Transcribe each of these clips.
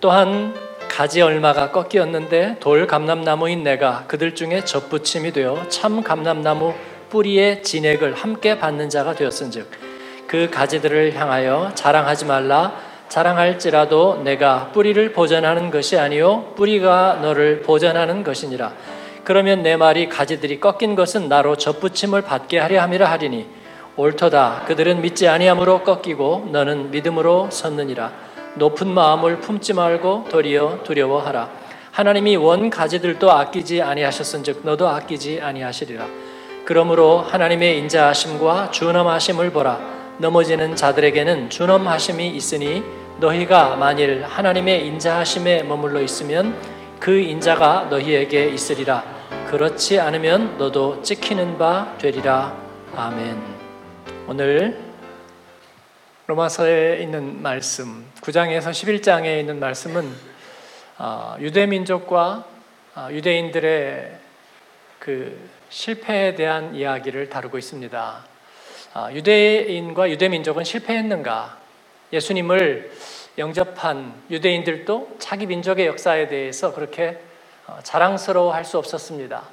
또한 가지 얼마가 꺾이었는데 돌 감람나무인 내가 그들 중에 접붙임이 되어 참 감람나무 뿌리의 진액을 함께 받는 자가 되었은즉 그 가지들을 향하여 자랑하지 말라. 자랑할지라도 내가 뿌리를 보전하는 것이 아니요 뿌리가 너를 보전하는 것이니라. 그러면 내 말이 가지들이 꺾인 것은 나로 접붙임을 받게 하려 함이라 하리니 옳도다. 그들은 믿지 아니함으로 꺾이고 너는 믿음으로 섰느니라 높은 마음을 품지 말고 도리어 두려워하라 하나님이 원 가지들도 아끼지 아니하셨은즉 너도 아끼지 아니하시리라 그러므로 하나님의 인자하심과 준엄하심을 보라 넘어지는 자들에게는 준엄하심이 있으니 너희가 만일 하나님의 인자하심에 머물러 있으면 그 인자가 너희에게 있으리라 그렇지 않으면 너도 찍히는 바 되리라. 아멘. 오늘 로마서에 있는 말씀, 9장에서 11장에 있는 말씀은 아, 유대 민족과 아, 유대인들의 그 실패에 대한 이야기를 다루고 있습니다. 아, 유대인과 유대 민족은 실패했는가? 예수님을 영접한 유대인들도 자기 민족의 역사에 대해서 그렇게 어, 자랑스러워할 수 없었습니다.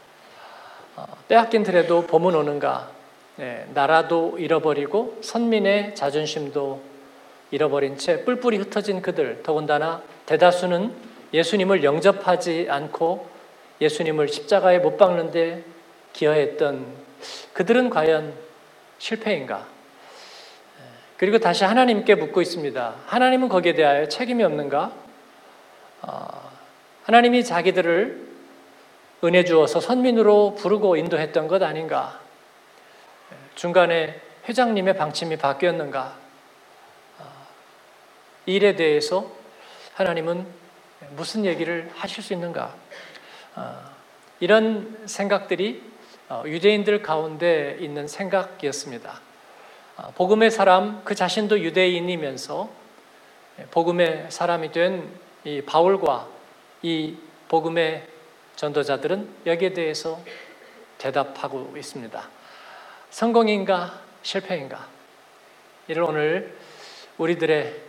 어, 빼앗긴 틀에도 봄은 오는가? 네, 나라도 잃어버리고 선민의 자존심도 잃어버린 채 뿔뿔이 흩어진 그들, 더군다나 대다수는 예수님을 영접하지 않고 예수님을 십자가에 못 박는데 기여했던 그들은 과연 실패인가? 네, 그리고 다시 하나님께 묻고 있습니다. 하나님은 거기에 대하여 책임이 없는가? 어, 하나님이 자기들을 은혜 주어서 선민으로 부르고 인도했던 것 아닌가? 중간에 회장님의 방침이 바뀌었는가? 일에 대해서 하나님은 무슨 얘기를 하실 수 있는가? 아, 이런 생각들이 어, 유대인들 가운데 있는 생각이었습니다. 아, 복음의 사람 그 자신도 유대인이면서 복음의 사람이 된 이 바울과 이 복음의 전도자들은 여기에 대해서 대답하고 있습니다. 성공인가 실패인가? 이를 오늘 우리들의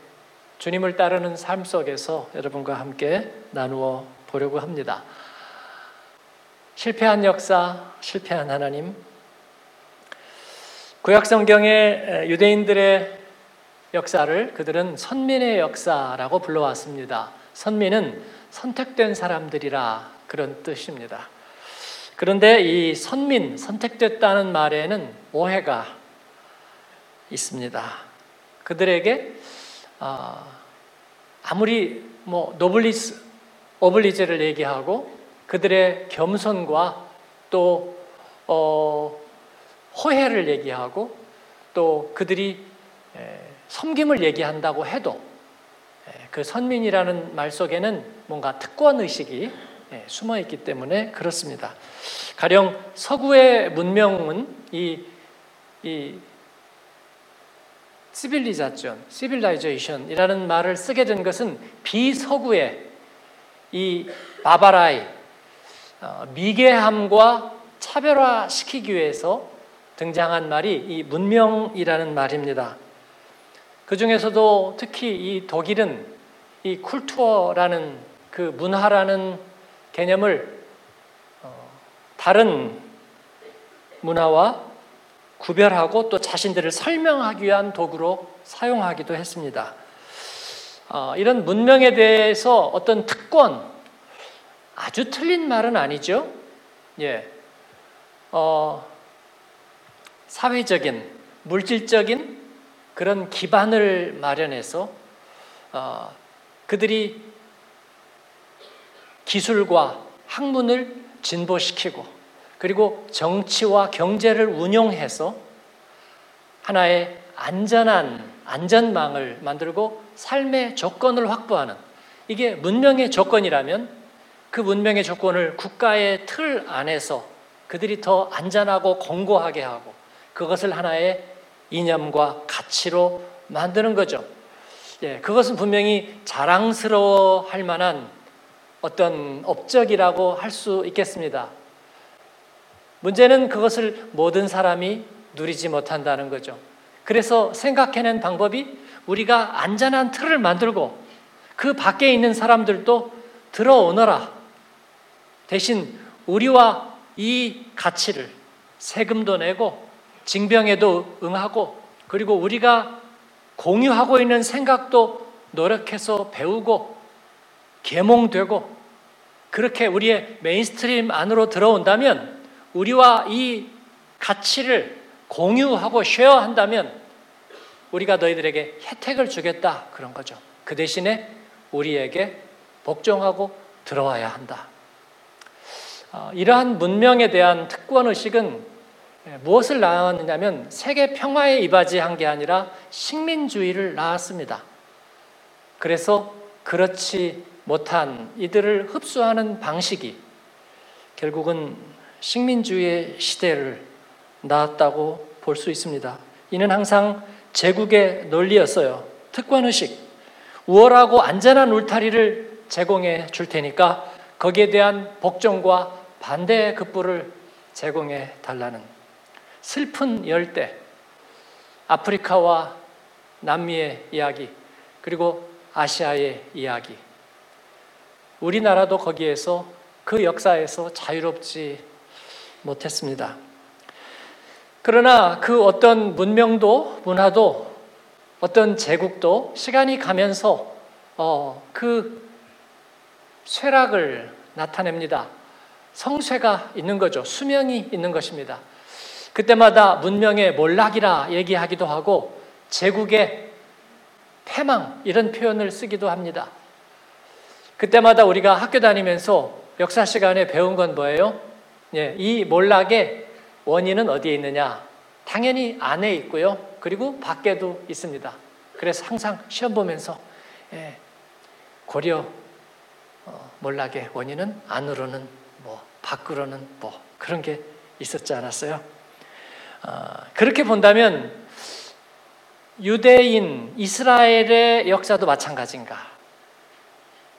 주님을 따르는 삶 속에서 여러분과 함께 나누어 보려고 합니다. 실패한 역사, 실패한 하나님. 구약 성경의 유대인들의 역사를 그들은 선민의 역사라고 불러왔습니다. 선민은 선택된 사람들이라 그런 뜻입니다. 그런데 이 선민, 선택됐다는 말에는 오해가 있습니다. 그들에게 아, 아무리 뭐 노블리스, 오블리제를 얘기하고 그들의 겸손과 또 어, 호혜를 얘기하고 또 그들이 섬김을 얘기한다고 해도 그 선민이라는 말 속에는 뭔가 특권 의식이 예, 숨어 있기 때문에 그렇습니다. 가령 서구의 문명은 이, 이 시빌리자션, 시빌라이제이션이라는 말을 쓰게 된 것은 비서구의 이 바바라이 어, 미개함과 차별화시키기 위해서 등장한 말이 이 문명이라는 말입니다. 그 중에서도 특히 이 독일은 이 쿨투어라는 그 문화라는 개념을 어, 다른 문화와 구별하고 또 자신들을 설명하기 위한 도구로 사용하기도 했습니다. 어, 이런 문명에 대해서 어떤 특권, 아주 틀린 말은 아니죠. 예. 어, 사회적인, 물질적인 그런 기반을 마련해서 어, 그들이 기술과 학문을 진보시키고 그리고 정치와 경제를 운용해서 하나의 안전한 안전망을 만들고 삶의 조건을 확보하는 이게 문명의 조건이라면 그 문명의 조건을 국가의 틀 안에서 그들이 더 안전하고 공고하게 하고 그것을 하나의 이념과 가치로 만드는 거죠. 예, 그것은 분명히 자랑스러워 할 만한 어떤 업적이라고 할 수 있겠습니다. 문제는 그것을 모든 사람이 누리지 못한다는 거죠. 그래서 생각해낸 방법이 우리가 안전한 틀을 만들고 그 밖에 있는 사람들도 들어오너라. 대신 우리와 이 가치를 세금도 내고 징병에도 응하고 그리고 우리가 공유하고 있는 생각도 노력해서 배우고 계몽되고 그렇게 우리의 mainstream 안으로 들어온다면 우리와 이 가치를 공유하고 share한다면 우리가 너희들에게 혜택을 주겠다 그런 거죠. 그 대신에 우리에게 복종하고 들어와야 한다. 어, 이러한 문명에 대한 특권 의식은 무엇을 낳았느냐면 세계 평화에 이바지한 게 아니라 식민주의를 낳았습니다. 그래서 그렇지 못한 이들을 흡수하는 방식이 결국은 식민주의의 시대를 낳았다고 볼 수 있습니다. 이는 항상 제국의 논리였어요. 특권의식. 우월하고 안전한 울타리를 제공해 줄 테니까 거기에 대한 복종과 반대의 급부를 제공해 달라는 슬픈 열대, 아프리카와 남미의 이야기, 그리고 아시아의 이야기. 우리나라도 거기에서 그 역사에서 자유롭지 못했습니다. 그러나 그 어떤 문명도 문화도 어떤 제국도 시간이 가면서 어, 그 쇠락을 나타냅니다. 성쇠가 있는 거죠. 수명이 있는 것입니다. 그때마다 문명의 몰락이라 얘기하기도 하고 제국의 패망 이런 표현을 쓰기도 합니다. 그때마다 우리가 학교 다니면서 역사 시간에 배운 건 뭐예요? 예, 이 몰락의 원인은 어디에 있느냐? 당연히 안에 있고요. 그리고 밖에도 있습니다. 그래서 항상 시험 보면서 예, 고려 어, 몰락의 원인은 안으로는 뭐, 밖으로는 뭐 그런 게 있었지 않았어요? 어, 그렇게 본다면 유대인 이스라엘의 역사도 마찬가지인가?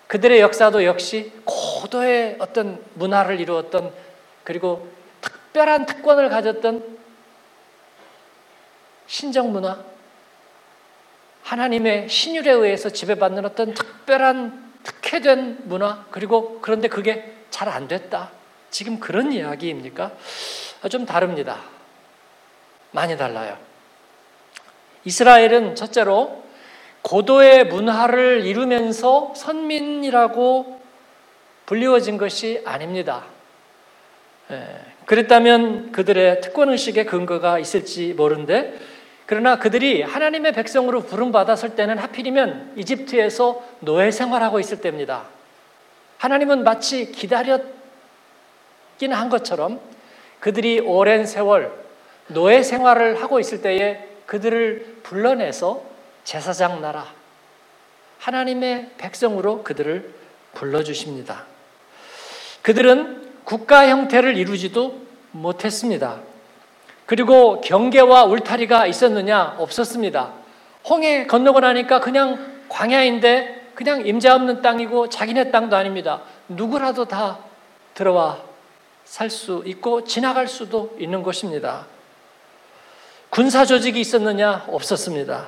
그들의 역사도 역시 고도의 어떤 문화를 이루었던 그리고 특별한 특권을 가졌던 신정 문화, 하나님의 신율에 의해서 지배받는 어떤 특별한 특혜된 문화, 그리고 그런데 그게 잘 안 됐다. 지금 그런 이야기입니까? 아, 좀 다릅니다. 많이 달라요. 이스라엘은 첫째로 고도의 문화를 이루면서 선민이라고 불리워진 것이 아닙니다. 예, 그랬다면 그들의 특권의식의 근거가 있을지 모르는데 그러나 그들이 하나님의 백성으로 부름받았을 때는 하필이면 이집트에서 노예 생활하고 있을 때입니다. 하나님은 마치 기다렸긴 한 것처럼 그들이 오랜 세월 노예 생활을 하고 있을 때에 그들을 불러내서 제사장 나라 하나님의 백성으로 그들을 불러주십니다. 그들은 국가 형태를 이루지도 못했습니다. 그리고 경계와 울타리가 있었느냐? 없었습니다. 홍해 건너고 나니까 그냥 광야인데 그냥 임자 없는 땅이고 자기네 땅도 아닙니다. 누구라도 다 들어와 살 수 있고 지나갈 수도 있는 곳입니다. 군사 조직이 있었느냐? 없었습니다.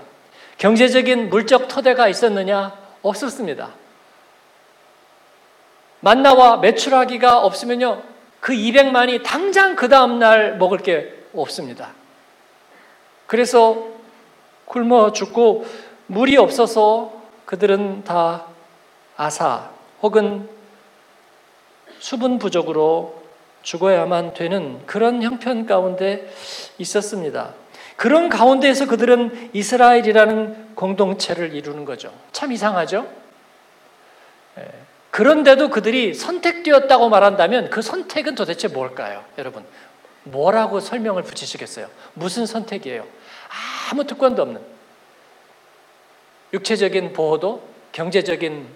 경제적인 물적 토대가 있었느냐? 없었습니다. 만나와 매출하기가 없으면요. 그 200만이 당장 그 다음날 먹을 게 없습니다. 그래서 굶어 죽고 물이 없어서 그들은 다 아사 혹은 수분 부족으로 죽어야만 되는 그런 형편 가운데 있었습니다. 그런 가운데에서 그들은 이스라엘이라는 공동체를 이루는 거죠. 참 이상하죠? 예. 그런데도 그들이 선택되었다고 말한다면 그 선택은 도대체 뭘까요? 여러분, 뭐라고 설명을 붙이시겠어요? 무슨 선택이에요? 아무 특권도 없는 육체적인 보호도 경제적인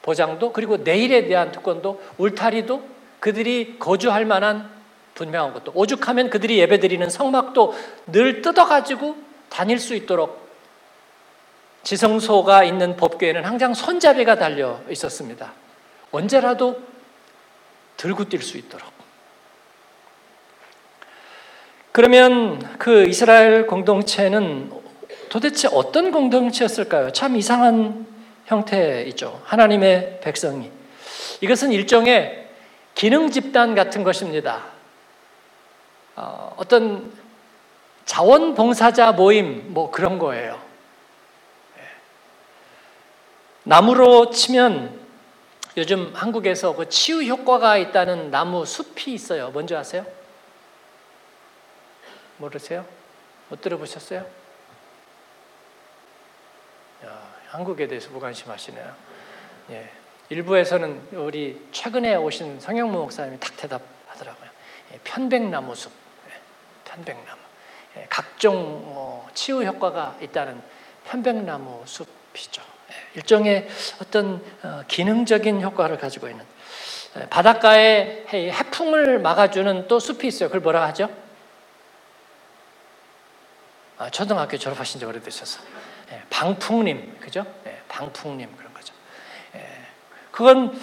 보장도 그리고 내일에 대한 특권도 울타리도 그들이 거주할 만한 분명한 것도 오죽하면 그들이 예배드리는 성막도 늘 뜯어가지고 다닐 수 있도록 지성소가 있는 법궤에는 항상 손잡이가 달려 있었습니다. 언제라도 들고 뛸 수 있도록. 그러면 그 이스라엘 공동체는 도대체 어떤 공동체였을까요? 참 이상한 형태이죠. 하나님의 백성이. 이것은 일종의 기능 집단 같은 것입니다. 어, 어떤 자원봉사자 모임 뭐 그런 거예요. 예. 나무로 치면 요즘 한국에서 그 치유 효과가 있다는 나무 숲이 있어요. 뭔지 아세요? 모르세요? 못 들어보셨어요? 야, 한국에 대해서 무관심하시네요. 예. 일부에서는 우리 최근에 오신 성영무 목사님이 탁 대답하더라고요. 예, 편백나무 숲, 예, 편백나무. 예, 각종 어, 치유 효과가 있다는 편백나무 숲이죠. 예, 일종의 어떤 어, 기능적인 효과를 가지고 있는 예, 바닷가에 해풍을 막아주는 또 숲이 있어요. 그걸 뭐라 하죠? 아, 초등학교 졸업하신 지 오래되셔서 방풍림, 그죠? 방풍림 그런 거죠. 그건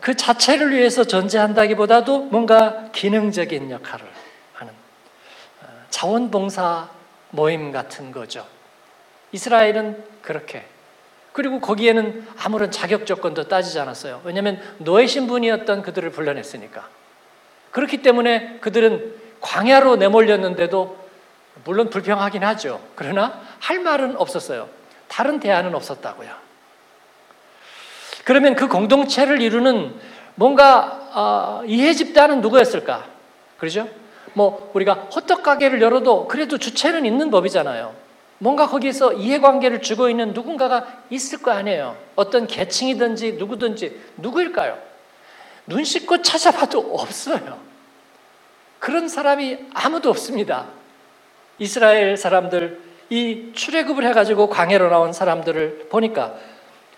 그 자체를 위해서 존재한다기보다도 뭔가 기능적인 역할을 자원봉사 모임 같은 거죠. 이스라엘은 그렇게. 그리고 거기에는 아무런 자격 조건도 따지지 않았어요. 왜냐하면 노예 신분이었던 그들을 불러냈으니까. 그렇기 때문에 그들은 광야로 내몰렸는데도 물론 불평하긴 하죠. 그러나 할 말은 없었어요. 다른 대안은 없었다고요. 그러면 그 공동체를 이루는 뭔가 어, 이해 집단은 누구였을까? 그러죠? 뭐 우리가 호떡 가게를 열어도 그래도 주체는 있는 법이잖아요. 뭔가 거기에서 이해관계를 주고 있는 누군가가 있을 거 아니에요. 어떤 계층이든지 누구든지 누구일까요? 눈 씻고 찾아봐도 없어요. 그런 사람이 아무도 없습니다. 이스라엘 사람들 이 출애굽을 해가지고 광해로 나온 사람들을 보니까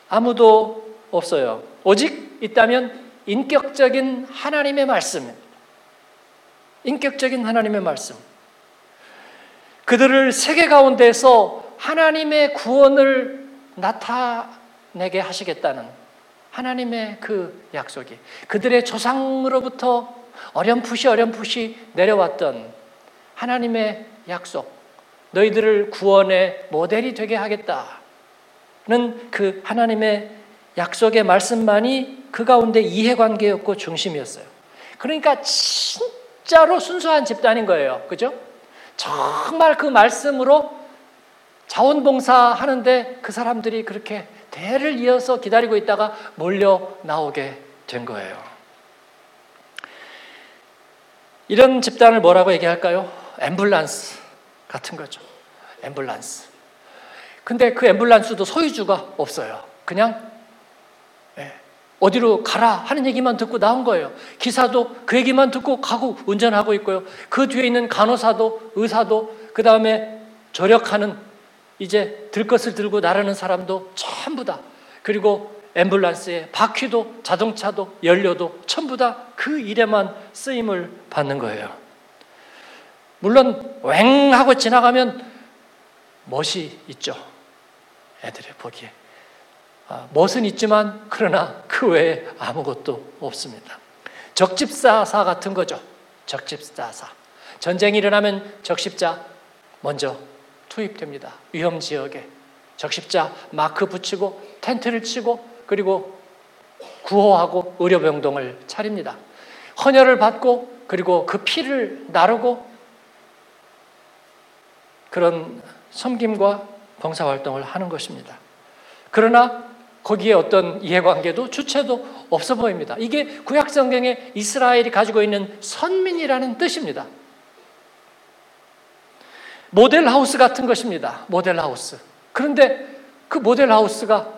아무도 없어요. 오직 있다면 인격적인 하나님의 말씀, 인격적인 하나님의 말씀. 그들을 세계 가운데서 하나님의 구원을 나타내게 하시겠다는 하나님의 그 약속이 그들의 조상으로부터 어렴풋이 어렴풋이 내려왔던 하나님의 약속, 너희들을 구원의 모델이 되게 하겠다는 그 하나님의 약속의 말씀만이 그 가운데 이해관계였고 중심이었어요. 그러니까 진 진짜로 순수한 집단인 거예요. 그죠? 정말 그 말씀으로 자원봉사 하는데 그 사람들이 그렇게 대를 이어서 기다리고 있다가 몰려 나오게 된 거예요. 이런 집단을 뭐라고 얘기할까요? 앰뷸런스 같은 거죠. 앰뷸런스. 근데 그 앰뷸런스도 소유주가 없어요. 그냥 어디로 가라 하는 얘기만 듣고 나온 거예요. 기사도 그 얘기만 듣고 가고 운전하고 있고요. 그 뒤에 있는 간호사도 의사도 그 다음에 조력하는 이제 들 것을 들고 나르는 사람도 전부 다 그리고 앰뷸런스에 바퀴도 자동차도 연료도 전부 다 그 일에만 쓰임을 받는 거예요. 물론 웽 하고 지나가면 멋이 있죠. 애들이 보기에. 아, 멋은 있지만 그러나 그 외에 아무것도 없습니다. 적집사사 같은 거죠. 적집사사. 전쟁이 일어나면 적십자 먼저 투입됩니다. 위험 지역에 적십자 마크 붙이고 텐트를 치고 그리고 구호하고 의료병동을 차립니다. 헌혈을 받고 그리고 그 피를 나르고 그런 섬김과 봉사활동을 하는 것입니다. 그러나 거기에 어떤 이해관계도 주체도 없어 보입니다. 이게 구약성경에 이스라엘이 가지고 있는 선민이라는 뜻입니다. 모델하우스 같은 것입니다. 모델하우스. 그런데 그 모델하우스가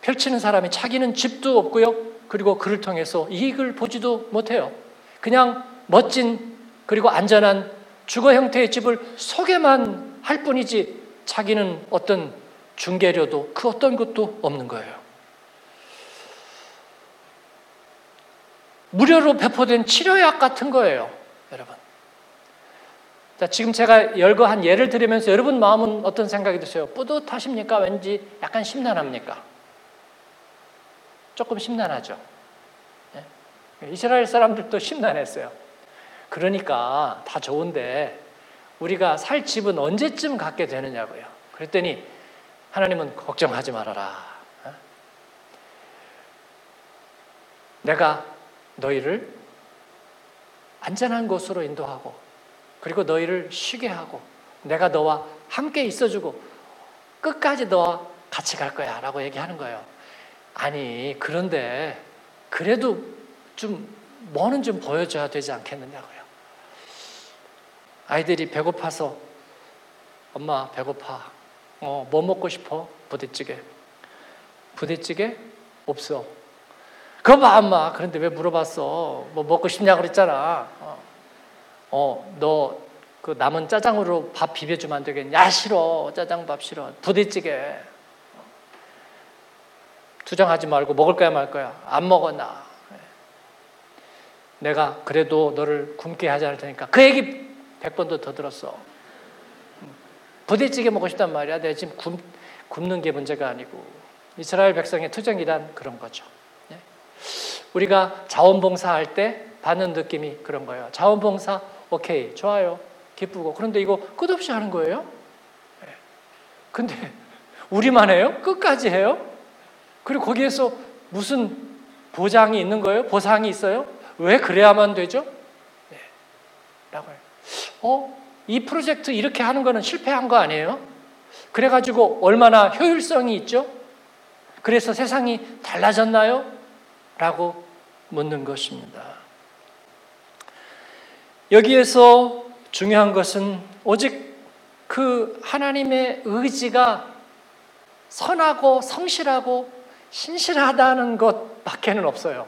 펼치는 사람이 자기는 집도 없고요. 그리고 그를 통해서 이익을 보지도 못해요. 그냥 멋진 그리고 안전한 주거 형태의 집을 소개만 할 뿐이지 자기는 어떤 중개료도 그 어떤 것도 없는 거예요. 무료로 배포된 치료약 같은 거예요, 여러분. 자, 지금 제가 열거한 예를 들으면서 여러분 마음은 어떤 생각이 드세요? 뿌듯하십니까? 왠지 약간 심란합니까? 조금 심란하죠. 네? 이스라엘 사람들도 심란했어요. 그러니까 다 좋은데 우리가 살 집은 언제쯤 갖게 되느냐고요. 그랬더니 하나님은 걱정하지 말아라. 어? 내가 너희를 안전한 곳으로 인도하고 그리고 너희를 쉬게 하고 내가 너와 함께 있어주고 끝까지 너와 같이 갈 거야 라고 얘기하는 거예요. 아니, 그런데 그래도 좀 뭐는 좀 보여줘야 되지 않겠느냐고요. 아이들이 배고파서 엄마 배고파. 어, 뭐 먹고 싶어? 부대찌개. 부대찌개? 없어. 그거 봐, 엄마. 그런데 왜 물어봤어? 뭐 먹고 싶냐 그랬잖아. 어, 어 너그 남은 짜장으로 밥 비벼주면 안 되겠냐? 야, 싫어. 짜장밥 싫어. 부대찌개. 투정하지 말고 먹을 거야 말 거야. 안 먹어 나. 내가 그래도 너를 굶게 하지 않을 테니까 그 얘기 백 번도 더 들었어. 부대찌개 먹고 싶단 말이야. 내가 지금 굶, 굶는 게 문제가 아니고 이스라엘 백성의 투정이란 그런 거죠. 네? 우리가 자원봉사할 때 받는 느낌이 그런 거예요. 자원봉사 오케이 좋아요 기쁘고 그런데 이거 끝없이 하는 거예요. 네. 근데 우리만 해요? 끝까지 해요? 그리고 거기에서 무슨 보장이 있는 거예요? 보상이 있어요? 왜 그래야만 되죠? 네. 라고 해요. 어? 이 프로젝트 이렇게 하는 거는 실패한 거 아니에요? 그래가지고 얼마나 효율성이 있죠? 그래서 세상이 달라졌나요? 라고 묻는 것입니다. 여기에서 중요한 것은 오직 그 하나님의 의지가 선하고 성실하고 신실하다는 것밖에는 없어요.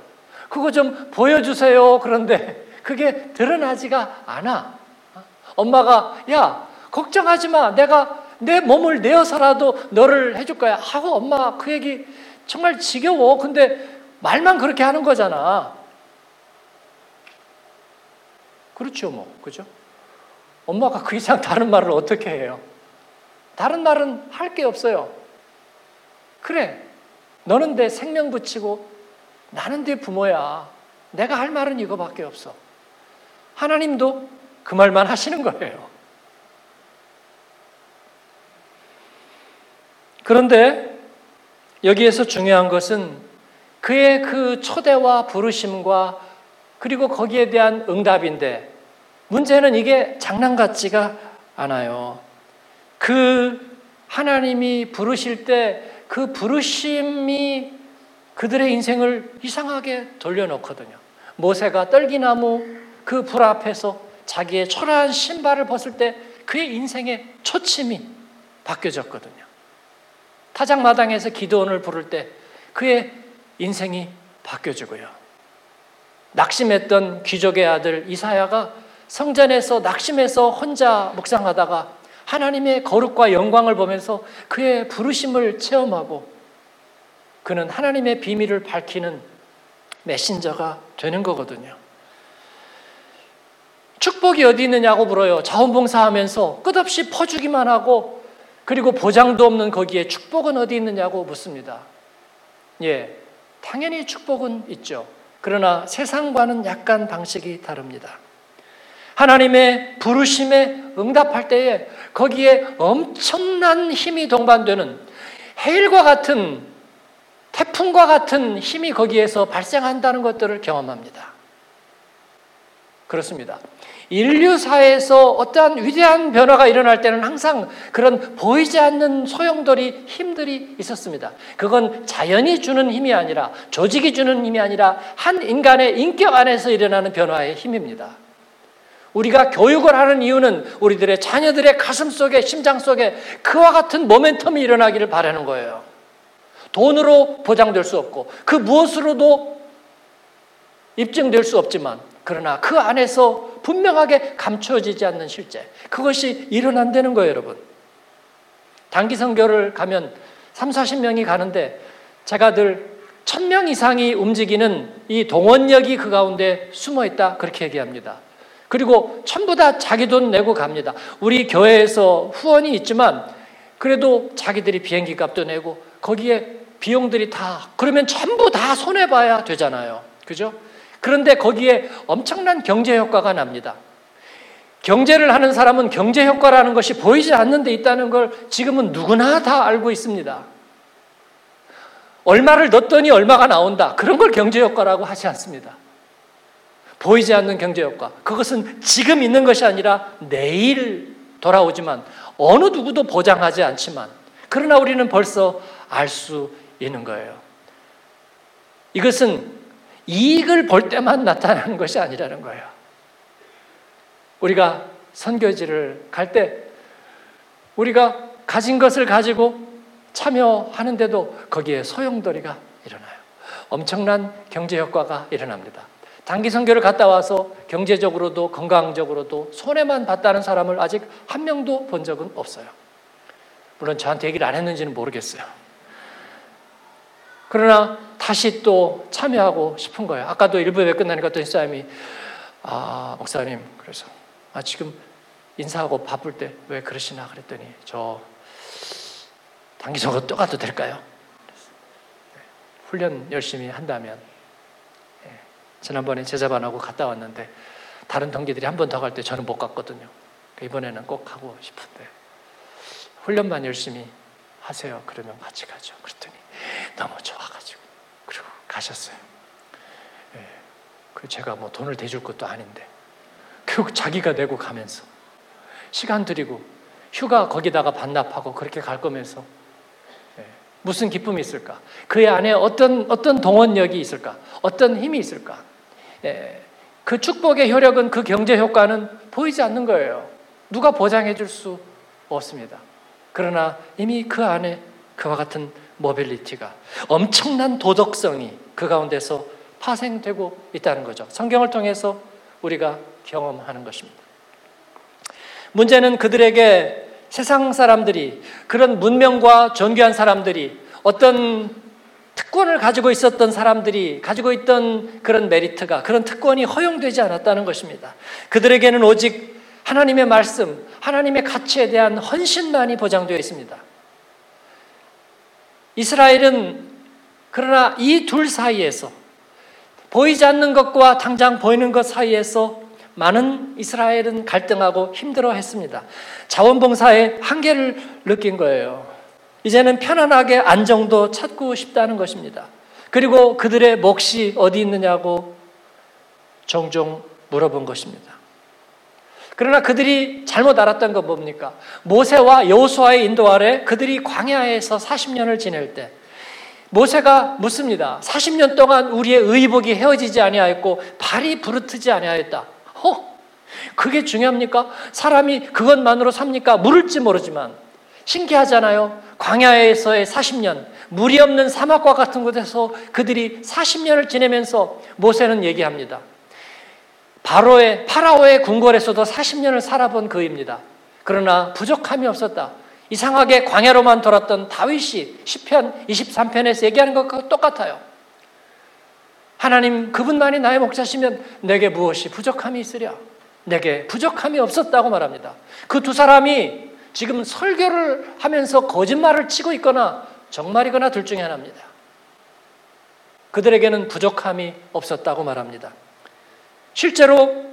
그거 좀 보여주세요. 그런데 그게 드러나지가 않아. 엄마가 야 걱정하지 마. 내가 내 몸을 내어서라도 너를 해줄 거야. 하고 엄마 그 얘기 정말 지겨워. 근데 말만 그렇게 하는 거잖아. 그렇죠, 뭐. 그죠? 엄마가 그 이상 다른 말을 어떻게 해요? 다른 말은 할 게 없어요. 그래. 너는 내 생명 붙이고 나는 내 부모야. 내가 할 말은 이거밖에 없어. 하나님도 그 말만 하시는 거예요. 그런데 여기에서 중요한 것은 그의 그 초대와 부르심과 그리고 거기에 대한 응답인데 문제는 이게 장난 같지가 않아요. 그 하나님이 부르실 때 그 부르심이 그들의 인생을 이상하게 돌려놓거든요. 모세가 떨기나무 그 불 앞에서 자기의 초라한 신발을 벗을 때 그의 인생의 초침이 바뀌어졌거든요. 타작마당에서 기도원을 부를 때 그의 인생이 바뀌어지고요. 낙심했던 귀족의 아들 이사야가 성전에서 낙심해서 혼자 묵상하다가 하나님의 거룩과 영광을 보면서 그의 부르심을 체험하고 그는 하나님의 비밀을 밝히는 메신저가 되는 거거든요. 축복이 어디 있느냐고 물어요. 자원봉사하면서 끝없이 퍼주기만 하고 그리고 보장도 없는 거기에 축복은 어디 있느냐고 묻습니다. 예, 당연히 축복은 있죠. 그러나 세상과는 약간 방식이 다릅니다. 하나님의 부르심에 응답할 때에 거기에 엄청난 힘이 동반되는 해일과 같은 태풍과 같은 힘이 거기에서 발생한다는 것들을 경험합니다. 그렇습니다. 인류사에서 어떠한 위대한 변화가 일어날 때는 항상 그런 보이지 않는 소용돌이 힘들이 있었습니다. 그건 자연이 주는 힘이 아니라 조직이 주는 힘이 아니라 한 인간의 인격 안에서 일어나는 변화의 힘입니다. 우리가 교육을 하는 이유는 우리들의 자녀들의 가슴 속에 심장 속에 그와 같은 모멘텀이 일어나기를 바라는 거예요. 돈으로 보장될 수 없고 그 무엇으로도 입증될 수 없지만 그러나 그 안에서 분명하게 감춰지지 않는 실제. 그것이 일어난다는 거예요, 여러분. 단기 선교를 가면 3, 40명이 가는데 제가 늘 1000명 이상이 움직이는 이 동원력이 그 가운데 숨어 있다. 그렇게 얘기합니다. 그리고 전부 다 자기 돈 내고 갑니다. 우리 교회에서 후원이 있지만 그래도 자기들이 비행기 값도 내고 거기에 비용들이 다 그러면 전부 다 손해 봐야 되잖아요. 그죠? 그런데 거기에 엄청난 경제 효과가 납니다. 경제를 하는 사람은 경제 효과라는 것이 보이지 않는 데 있다는 걸 지금은 누구나 다 알고 있습니다. 얼마를 넣었더니 얼마가 나온다. 그런 걸 경제 효과라고 하지 않습니다. 보이지 않는 경제 효과. 그것은 지금 있는 것이 아니라 내일 돌아오지만 어느 누구도 보장하지 않지만 그러나 우리는 벌써 알 수 있는 거예요. 이것은 이익을 볼 때만 나타나는 것이 아니라는 거예요. 우리가 선교지를 갈 때 우리가 가진 것을 가지고 참여하는데도 거기에 소용돌이가 일어나요. 엄청난 경제 효과가 일어납니다. 단기 선교를 갔다 와서 경제적으로도 건강적으로도 손해만 봤다는 사람을 아직 한 명도 본 적은 없어요. 물론 저한테 얘기를 안 했는지는 모르겠어요. 그러나 다시 또 참여하고 싶은 거예요. 아까도 일부 예배 끝나니까 어떤 사람이 아 목사님 그래서 아 지금 인사하고 바쁠 때 왜 그러시나 그랬더니 저 단기적으로 또 가도 될까요? 네, 훈련 열심히 한다면 네, 지난번에 제자반하고 갔다 왔는데 다른 동기들이 한 번 더 갈 때 저는 못 갔거든요. 그러니까 이번에는 꼭 가고 싶은데 훈련만 열심히 하세요. 그러면 같이 가죠. 그랬더니 너무 좋아가지고 가셨어요. 예, 그 제가 뭐 돈을 대줄 것도 아닌데 결국 자기가 내고 가면서 시간 들이고 휴가 거기다가 반납하고 그렇게 갈 거면서 예, 무슨 기쁨이 있을까? 그 안에 어떤 어떤 동원력이 있을까? 어떤 힘이 있을까? 예, 그 축복의 효력은 그 경제 효과는 보이지 않는 거예요. 누가 보장해 줄 수 없습니다. 그러나 이미 그 안에 그와 같은 nobility가 엄청난 도덕성이 그 가운데서 파생되고 있다는 거죠. 성경을 통해서 우리가 경험하는 것입니다. 문제는 그들에게 세상 사람들이 그런 문명과 존귀한 사람들이 어떤 특권을 가지고 있었던 사람들이 가지고 있던 그런 메리트가 그런 특권이 허용되지 않았다는 것입니다. 그들에게는 오직 하나님의 말씀, 하나님의 가치에 대한 헌신만이 보장되어 있습니다. 이스라엘은 그러나 이 둘 사이에서 보이지 않는 것과 당장 보이는 것 사이에서 많은 이스라엘은 갈등하고 힘들어 했습니다. 자원봉사의 한계를 느낀 거예요. 이제는 편안하게 안정도 찾고 싶다는 것입니다. 그리고 그들의 몫이 어디 있느냐고 종종 물어본 것입니다. 그러나 그들이 잘못 알았던 건 뭡니까? 모세와 여호수아의 인도 아래 그들이 광야에서 40년을 지낼 때 모세가 묻습니다. 40년 동안 우리의 의복이 헤어지지 아니하였고 발이 부르트지 아니하였다. 어? 그게 중요합니까? 사람이 그것만으로 삽니까? 물을지 모르지만 신기하잖아요. 광야에서의 40년, 물이 없는 사막과 같은 곳에서 그들이 40년을 지내면서 모세는 얘기합니다. 바로의 파라오의 궁궐에서도 40년을 살아본 그입니다. 그러나 부족함이 없었다. 이상하게 광야로만 돌았던 다윗이 시편 23편에서 얘기하는 것과 똑같아요. 하나님 그분만이 나의 목자시면 내게 무엇이 부족함이 있으랴? 내게 부족함이 없었다고 말합니다. 그 두 사람이 지금 설교를 하면서 거짓말을 치고 있거나 정말이거나 둘 중에 하나입니다. 그들에게는 부족함이 없었다고 말합니다. 실제로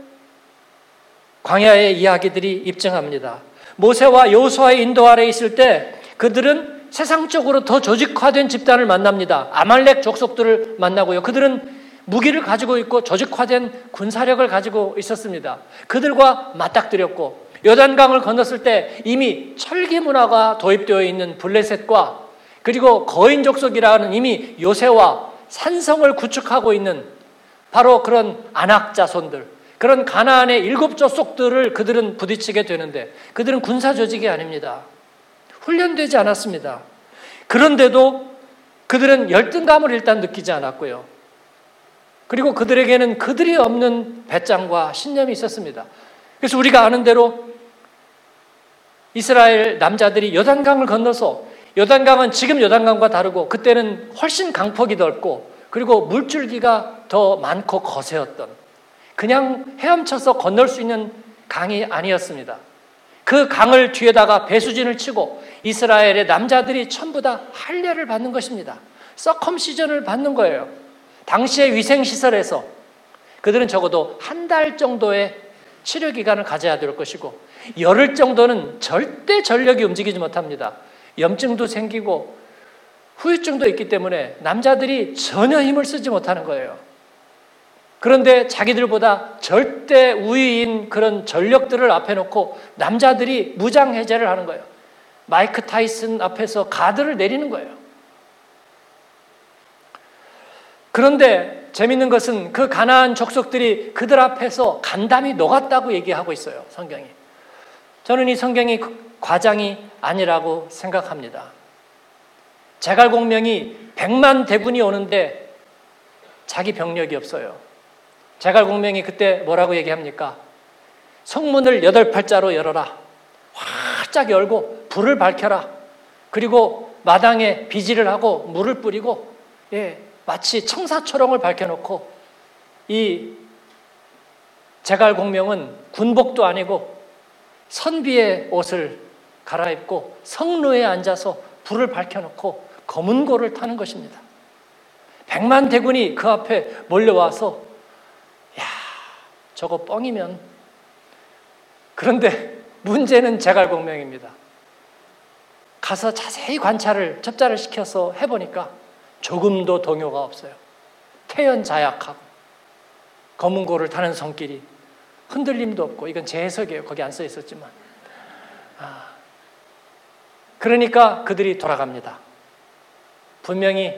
광야의 이야기들이 입증합니다. 모세와 여호수아의 인도 아래 있을 때 그들은 세상적으로 더 조직화된 집단을 만납니다. 아말렉 족속들을 만나고요. 그들은 무기를 가지고 있고 조직화된 군사력을 가지고 있었습니다. 그들과 맞닥뜨렸고 요단강을 건넜을 때 이미 철기 문화가 도입되어 있는 블레셋과 그리고 거인 족속이라는 이미 요새와 산성을 구축하고 있는 바로 그런 안악 자손들, 그런 가나안의 일곱 족속들을 그들은 부딪히게 되는데 그들은 군사 조직이 아닙니다. 훈련되지 않았습니다. 그런데도 그들은 열등감을 일단 느끼지 않았고요. 그리고 그들에게는 그들이 없는 배짱과 신념이 있었습니다. 그래서 우리가 아는 대로 이스라엘 남자들이 요단강을 건너서 요단강은 지금 요단강과 다르고 그때는 훨씬 강폭이 넓고 그리고 물줄기가 더 많고 거세었던 그냥 헤엄쳐서 건널 수 있는 강이 아니었습니다. 그 강을 뒤에다가 배수진을 치고 이스라엘의 남자들이 전부 다 할례를 받는 것입니다. 서컴시전을 받는 거예요. 당시의 위생시설에서 그들은 적어도 한 달 정도의 치료 기간을 가져야 될 것이고 열흘 정도는 절대 전력이 움직이지 못합니다. 염증도 생기고 후유증도 있기 때문에 남자들이 전혀 힘을 쓰지 못하는 거예요. 그런데 자기들보다 절대 우위인 그런 전력들을 앞에 놓고 남자들이 무장 해제를 하는 거예요. 마이크 타이슨 앞에서 가드를 내리는 거예요. 그런데 재밌는 것은 그 가나안 족속들이 그들 앞에서 간담이 녹았다고 얘기하고 있어요. 성경이. 저는 이 성경이 그 과장이 아니라고 생각합니다. 제갈공명이 백만 대군이 오는데 자기 병력이 없어요. 제갈공명이 그때 뭐라고 얘기합니까? 성문을 여덟 팔자로 열어라. 활짝 열고 불을 밝혀라. 그리고 마당에 비지를 하고 물을 뿌리고 예, 마치 청사초롱을 밝혀놓고 이 제갈공명은 군복도 아니고 선비의 옷을 갈아입고 성루에 앉아서 불을 밝혀놓고 검은 고를 타는 것입니다. 백만 대군이 그 앞에 몰려와서 야 저거 뻥이면 그런데 문제는 제갈공명입니다. 가서 자세히 관찰을 접자를 시켜서 해보니까 조금도 동요가 없어요. 태연자약하고 검은 고를 타는 손길이 흔들림도 없고 이건 제 해석이에요. 거기 안 써 있었지만. 아, 그러니까 그들이 돌아갑니다. 분명히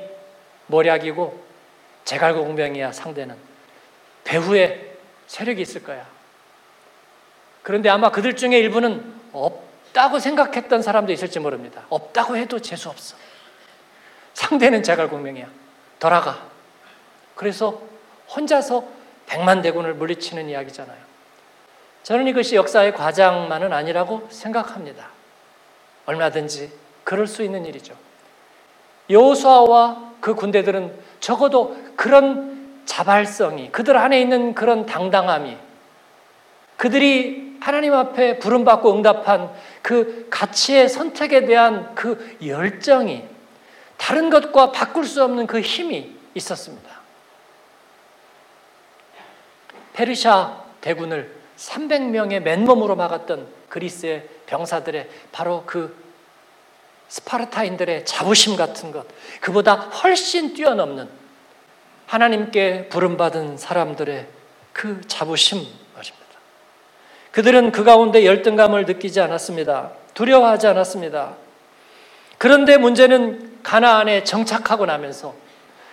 모략이고 제갈공명이야 상대는 배후에 세력이 있을 거야. 그런데 아마 그들 중에 일부는 없다고 생각했던 사람도 있을지 모릅니다. 없다고 해도 재수 없어. 상대는 제갈공명이야. 돌아가. 그래서 혼자서 백만 대군을 물리치는 이야기잖아요. 저는 이것이 역사의 과장만은 아니라고 생각합니다. 얼마든지 그럴 수 있는 일이죠. 여호수아와 그 군대들은 적어도 그런 자발성이 그들 안에 있는 그런 당당함이 그들이 하나님 앞에 부름받고 응답한 그 가치의 선택에 대한 그 열정이 다른 것과 바꿀 수 없는 그 힘이 있었습니다. 페르시아 대군을 300명의 맨몸으로 막았던 그리스의 병사들의 바로 그 스파르타인들의 자부심 같은 것, 그보다 훨씬 뛰어넘는 하나님께 부름받은 사람들의 그 자부심 말입니다. 그들은 그 가운데 열등감을 느끼지 않았습니다. 두려워하지 않았습니다. 그런데 문제는 가나안에 정착하고 나면서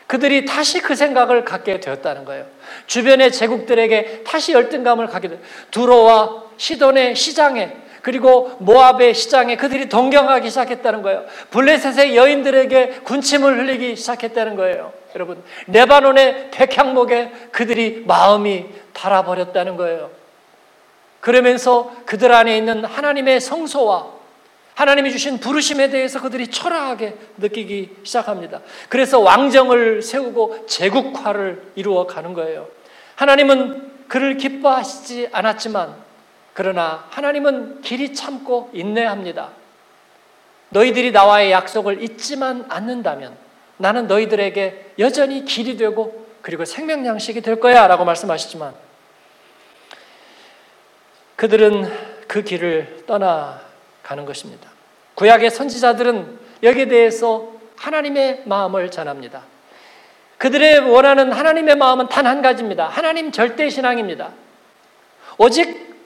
그들이 다시 그 생각을 갖게 되었다는 거예요. 주변의 제국들에게 다시 열등감을 갖게 돼. 두로와 시돈의 시장에 그리고 모압의 시장에 그들이 동경하기 시작했다는 거예요. 블레셋의 여인들에게 군침을 흘리기 시작했다는 거예요. 여러분, 레바논의 백향목에 그들이 마음이 달아버렸다는 거예요. 그러면서 그들 안에 있는 하나님의 성소와 하나님이 주신 부르심에 대해서 그들이 초라하게 느끼기 시작합니다. 그래서 왕정을 세우고 제국화를 이루어 가는 거예요. 하나님은 그를 기뻐하시지 않았지만 그러나 하나님은 길이 참고 인내합니다. 너희들이 나와의 약속을 잊지만 않는다면 나는 너희들에게 여전히 길이 되고 그리고 생명 양식이 될 거야 라고 말씀하시지만 그들은 그 길을 떠나가는 것입니다. 구약의 선지자들은 여기에 대해서 하나님의 마음을 전합니다. 그들의 원하는 하나님의 마음은 단 한 가지입니다. 하나님 절대 신앙입니다. 오직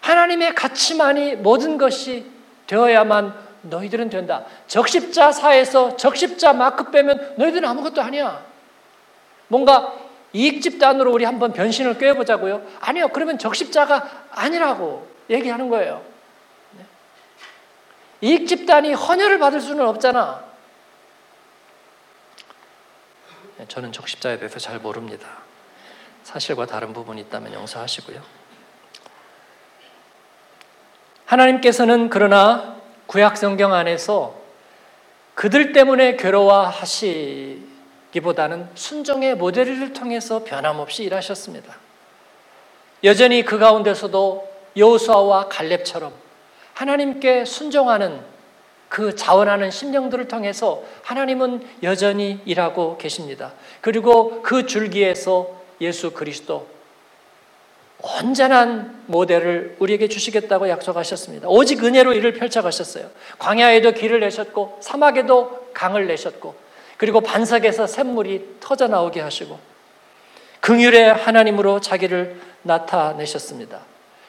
하나님의 가치만이 모든 것이 되어야만 너희들은 된다. 적십자사에서 적십자 마크 빼면 너희들은 아무것도 아니야. 뭔가 이익 집단으로 우리 한번 변신을 꾀어보자고요. 아니요. 그러면 적십자가 아니라고 얘기하는 거예요. 이익 집단이 헌혈을 받을 수는 없잖아. 저는 적십자에 대해서 잘 모릅니다. 사실과 다른 부분이 있다면 용서하시고요. 하나님께서는 그러나 구약 성경 안에서 그들 때문에 괴로워하시기보다는 순종의 모델을 통해서 변함없이 일하셨습니다. 여전히 그 가운데서도 여호수아와 갈렙처럼 하나님께 순종하는 그 자원하는 심령들을 통해서 하나님은 여전히 일하고 계십니다. 그리고 그 줄기에서 예수 그리스도 온전한 모델을 우리에게 주시겠다고 약속하셨습니다. 오직 은혜로 이를 펼쳐가셨어요. 광야에도 길을 내셨고 사막에도 강을 내셨고 그리고 반석에서 샘물이 터져 나오게 하시고 긍휼의 하나님으로 자기를 나타내셨습니다.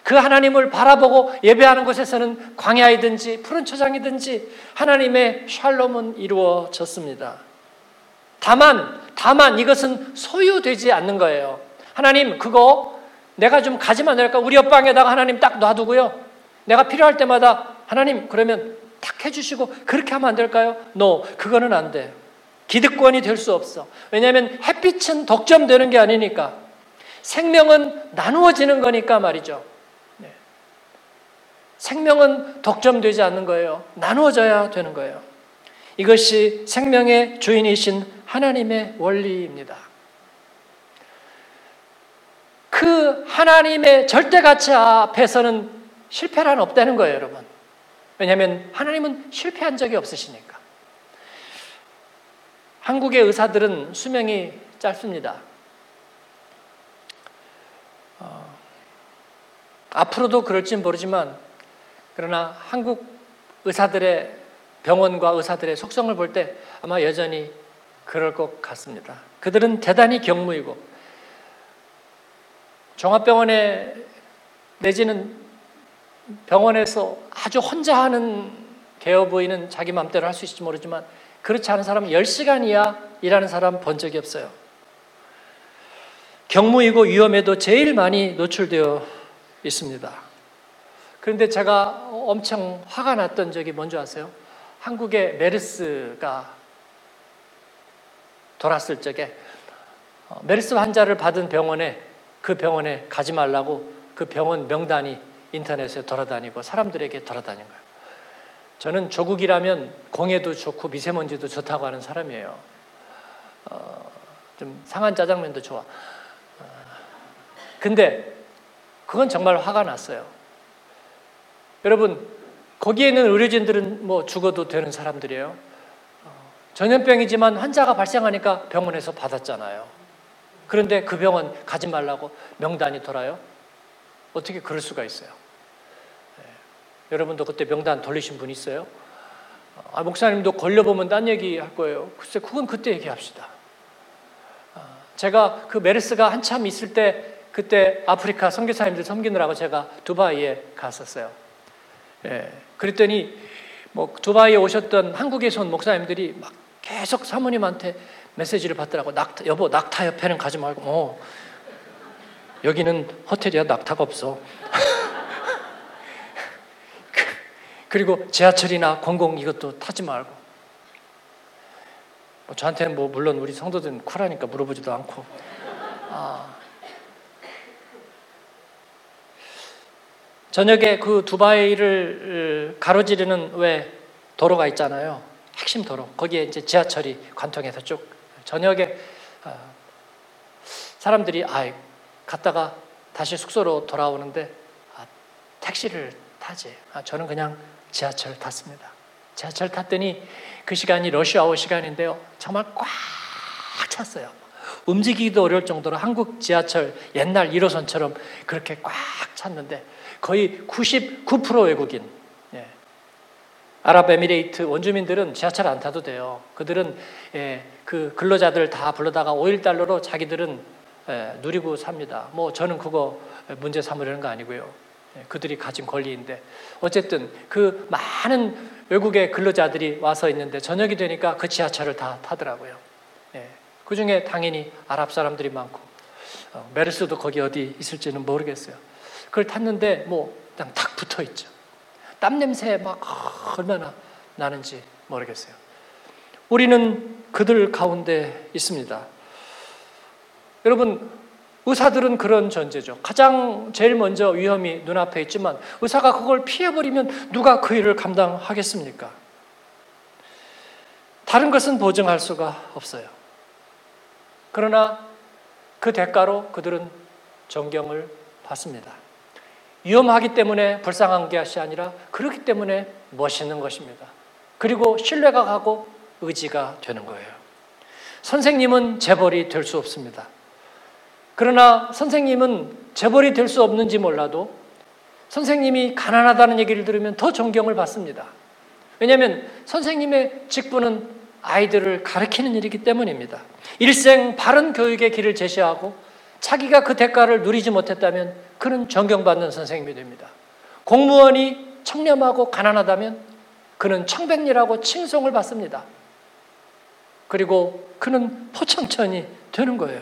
그 하나님을 바라보고 예배하는 곳에서는 광야이든지 푸른 초장이든지 하나님의 샬롬은 이루어졌습니다. 다만, 다만 이것은 소유되지 않는 거예요. 하나님, 그거 내가 좀 가지면 될까? 우리 옆방에다가 하나님 딱 놔두고요. 내가 필요할 때마다 하나님, 그러면 탁 해주시고 그렇게 하면 안 될까요? No, 그거는 안 돼. 기득권이 될 수 없어. 왜냐하면 햇빛은 독점되는 게 아니니까. 생명은 나누어지는 거니까 말이죠. 네. 생명은 독점되지 않는 거예요. 나누어져야 되는 거예요. 이것이 생명의 주인이신 하나님의 원리입니다. 그 하나님의 절대 가치 앞에서는 실패란 없다는 거예요, 여러분. 왜냐하면 하나님은 실패한 적이 없으시니까. 한국의 의사들은 수명이 짧습니다. 어, 앞으로도 그럴지 모르지만 그러나 한국 의사들의 병원과 의사들의 속성을 볼 때 아마 여전히 그럴 것 같습니다. 그들은 대단히 경무이고 종합병원에 내지는 병원에서 아주 혼자 하는 개어 보이는 자기 마음대로 할 수 있을지 모르지만 그렇지 않은 사람은 10시간 이하 일하는 사람 본 적이 없어요. 경무이고 위험에도 제일 많이 노출되어 있습니다. 그런데 제가 엄청 화가 났던 적이 뭔지 아세요? 한국의 메르스가 돌았을 적에 어, 메르스 환자를 받은 병원에 그 병원에 가지 말라고 그 병원 명단이 인터넷에 돌아다니고 사람들에게 돌아다닌 거예요. 저는 조국이라면 공해도 좋고 미세먼지도 좋다고 하는 사람이에요. 어, 좀 상한 짜장면도 좋아. 어, 근데 그건 정말 화가 났어요. 여러분 거기에 있는 의료진들은 뭐 죽어도 되는 사람들이에요. 어, 전염병이지만 환자가 발생하니까 병원에서 받았잖아요. 그런데 그 병원 가지 말라고 명단이 돌아요. 어떻게 그럴 수가 있어요? 여러분도 그때 명단 돌리신 분 있어요? 아, 목사님도 걸려보면 딴 얘기 할 거예요. 글쎄, 그건 그때 얘기합시다. 아, 제가 그 메르스가 한참 있을 때 그때 아프리카 선교사님들 섬기느라고 제가 두바이에 갔었어요. 예, 그랬더니 뭐 두바이에 오셨던 한국에서 온 목사님들이 막 계속 사모님한테 메시지를 받더라고. 낙타, 여보, 낙타 옆에는 가지 말고, 어, 여기는 호텔이야, 낙타가 없어. 그리고 지하철이나 공공 이것도 타지 말고. 뭐 저한테는 뭐 물론 우리 성도들은 쿨하니까 물어보지도 않고. 아. 저녁에 그 두바이를 가로지르는 왜 도로가 있잖아요. 핵심 도로. 거기에 이제 지하철이 관통해서 쭉 저녁에 아, 사람들이 아 갔다가 다시 숙소로 돌아오는데 아, 택시를 타지. 아, 저는 그냥 지하철 탔습니다. 지하철 탔더니 그 시간이 러시아워 시간인데요. 정말 꽉 찼어요. 움직이기도 어려울 정도로 한국 지하철 옛날 1호선처럼 그렇게 꽉 찼는데 거의 99% 외국인. 예. 아랍에미레이트 원주민들은 지하철 안 타도 돼요. 그들은 예, 그 근로자들 다 불러다가 5일달러로 자기들은 예, 누리고 삽니다. 뭐 저는 그거 문제 삼으려는 거 아니고요. 예, 그들이 가진 권리인데 어쨌든 그 많은 외국의 근로자들이 와서 있는데 저녁이 되니까 그 지하철을 다 타더라고요. 예, 그 중에 당연히 아랍 사람들이 많고 어, 메르스도 거기 어디 있을지는 모르겠어요. 그걸 탔는데 뭐 그냥 탁 붙어 있죠. 땀 냄새 막 얼마나 나는지 모르겠어요. 우리는 그들 가운데 있습니다. 여러분 의사들은 그런 존재죠. 가장 제일 먼저 위험이 눈앞에 있지만 의사가 그걸 피해버리면 누가 그 일을 감당하겠습니까? 다른 것은 보증할 수가 없어요. 그러나 그 대가로 그들은 존경을 받습니다. 위험하기 때문에 불쌍한 것이 아니라 그렇기 때문에 멋있는 것입니다. 그리고 신뢰가 가고 의지가 되는 거예요. 선생님은 재벌이 될 수 없습니다. 그러나 선생님은 재벌이 될 수 없는지 몰라도 선생님이 가난하다는 얘기를 들으면 더 존경을 받습니다. 왜냐하면 선생님의 직분은 아이들을 가르치는 일이기 때문입니다. 일생 바른 교육의 길을 제시하고 자기가 그 대가를 누리지 못했다면 그는 존경받는 선생님이 됩니다. 공무원이 청렴하고 가난하다면 그는 청백리라고 칭송을 받습니다. 그리고 그는 포청천이 되는 거예요.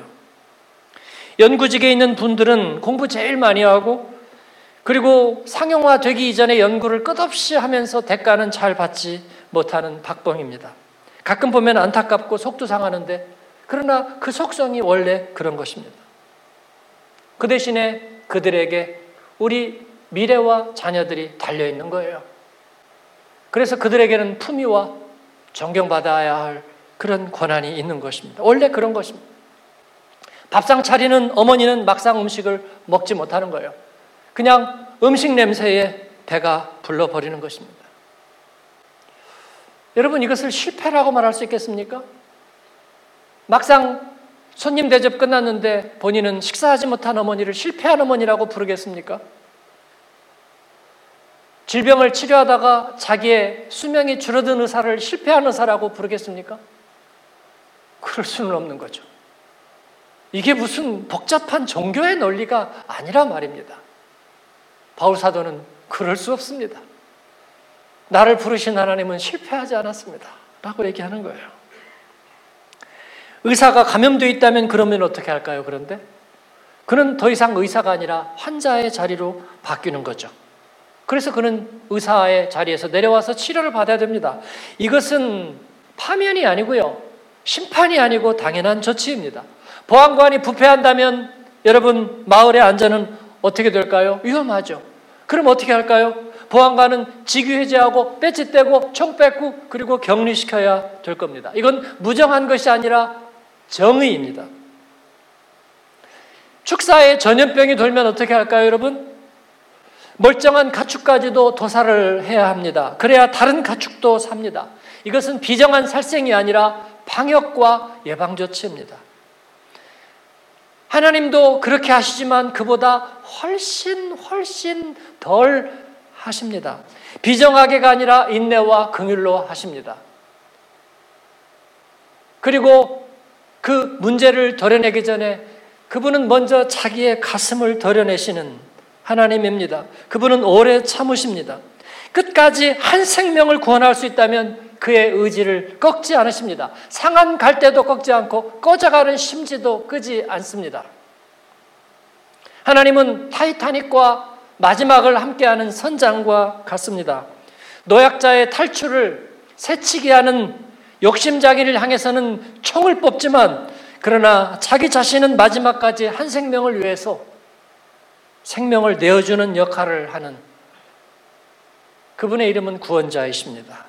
연구직에 있는 분들은 공부 제일 많이 하고 그리고 상용화 되기 이전에 연구를 끝없이 하면서 대가는 잘 받지 못하는 박봉입니다. 가끔 보면 안타깝고 속도 상하는데 그러나 그 속성이 원래 그런 것입니다. 그 대신에 그들에게 우리 미래와 자녀들이 달려 있는 거예요. 그래서 그들에게는 품위와 존경받아야 할 그런 권한이 있는 것입니다. 원래 그런 것입니다. 밥상 차리는 어머니는 막상 음식을 먹지 못하는 거예요. 그냥 음식 냄새에 배가 불러버리는 것입니다. 여러분 이것을 실패라고 말할 수 있겠습니까? 막상 손님 대접 끝났는데 본인은 식사하지 못한 어머니를 실패한 어머니라고 부르겠습니까? 질병을 치료하다가 자기의 수명이 줄어든 의사를 실패한 의사라고 부르겠습니까? 그럴 수는 없는 거죠. 이게 무슨 복잡한 종교의 논리가 아니라 말입니다. 바울 사도는 그럴 수 없습니다. 나를 부르신 하나님은 실패하지 않았습니다. 라고 얘기하는 거예요. 의사가 감염되어 있다면 그러면 어떻게 할까요? 그런데 그는 더 이상 의사가 아니라 환자의 자리로 바뀌는 거죠. 그래서 그는 의사의 자리에서 내려와서 치료를 받아야 됩니다. 이것은 파면이 아니고요. 심판이 아니고 당연한 조치입니다. 보안관이 부패한다면 여러분 마을의 안전은 어떻게 될까요? 위험하죠. 그럼 어떻게 할까요? 보안관은 직위 해제하고 배지 떼고 총 뺏고 그리고 격리시켜야 될 겁니다. 이건 무정한 것이 아니라 정의입니다. 축사에 전염병이 돌면 어떻게 할까요, 여러분? 멀쩡한 가축까지도 도살을 해야 합니다. 그래야 다른 가축도 삽니다. 이것은 비정한 살생이 아니라 방역과 예방 조치입니다. 하나님도 그렇게 하시지만 그보다 훨씬 훨씬 덜 하십니다. 비정하게가 아니라 인내와 긍휼로 하십니다. 그리고 그 문제를 도려내기 전에 그분은 먼저 자기의 가슴을 도려내시는 하나님입니다. 그분은 오래 참으십니다. 끝까지 한 생명을 구원할 수 있다면 그의 의지를 꺾지 않으십니다. 상한 갈 때도 꺾지 않고 꺼져가는 심지도 끄지 않습니다. 하나님은 타이타닉과 마지막을 함께하는 선장과 같습니다. 노약자의 탈출을 새치기 하는 욕심자기를 향해서는 총을 뽑지만 그러나 자기 자신은 마지막까지 한 생명을 위해서 생명을 내어주는 역할을 하는 그분의 이름은 구원자이십니다.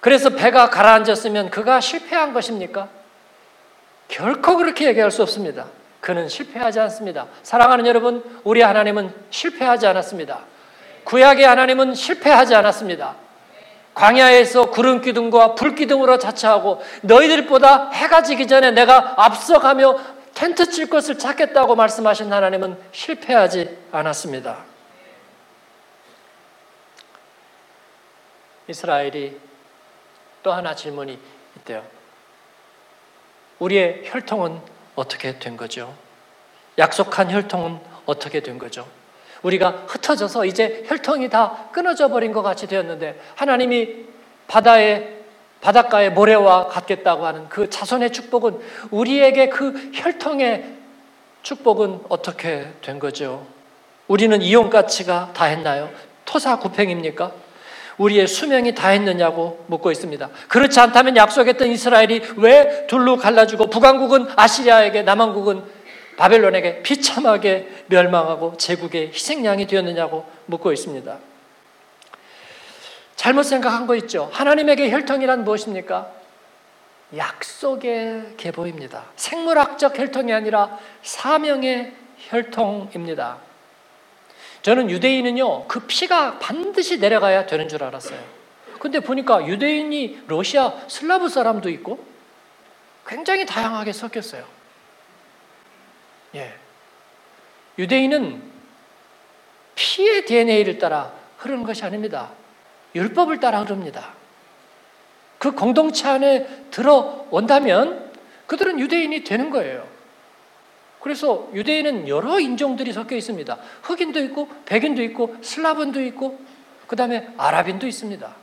그래서 배가 가라앉았으면 그가 실패한 것입니까? 결코 그렇게 얘기할 수 없습니다. 그는 실패하지 않습니다. 사랑하는 여러분, 우리 하나님은 실패하지 않았습니다. 구약의 하나님은 실패하지 않았습니다. 광야에서 구름 기둥과 불 기둥으로 자처하고 너희들보다 해가 지기 전에 내가 앞서가며 텐트 칠 것을 찾겠다고 말씀하신 하나님은 실패하지 않았습니다. 이스라엘이 또 하나 질문이 있대요. 우리의 혈통은 어떻게 된 거죠? 약속한 혈통은 어떻게 된 거죠? 우리가 흩어져서 이제 혈통이 다 끊어져 버린 것 같이 되었는데 하나님이 바다에 바닷가의 모래와 같겠다고 하는 그 자손의 축복은 우리에게 그 혈통의 축복은 어떻게 된 거죠? 우리는 이용 가치가 다 했나요? 토사 구팽입니까? 우리의 수명이 다 했느냐고 묻고 있습니다. 그렇지 않다면 약속했던 이스라엘이 왜 둘로 갈라지고 북왕국은 아시리아에게 남왕국은 바벨론에게 비참하게 멸망하고 제국의 희생양이 되었느냐고 묻고 있습니다. 잘못 생각한 거 있죠. 하나님에게 혈통이란 무엇입니까? 약속의 계보입니다. 생물학적 혈통이 아니라 사명의 혈통입니다. 저는 유대인은요, 그 피가 반드시 내려가야 되는 줄 알았어요. 근데 보니까 유대인이 러시아 슬라브 사람도 있고 굉장히 다양하게 섞였어요. 예. 유대인은 피의 DNA를 따라 흐르는 것이 아닙니다. 율법을 따라 흐릅니다. 그 공동체 안에 들어온다면 그들은 유대인이 되는 거예요. 그래서 유대인은 여러 인종들이 섞여 있습니다. 흑인도 있고, 백인도 있고, 슬라본도 있고, 그 다음에 아랍인도 있습니다.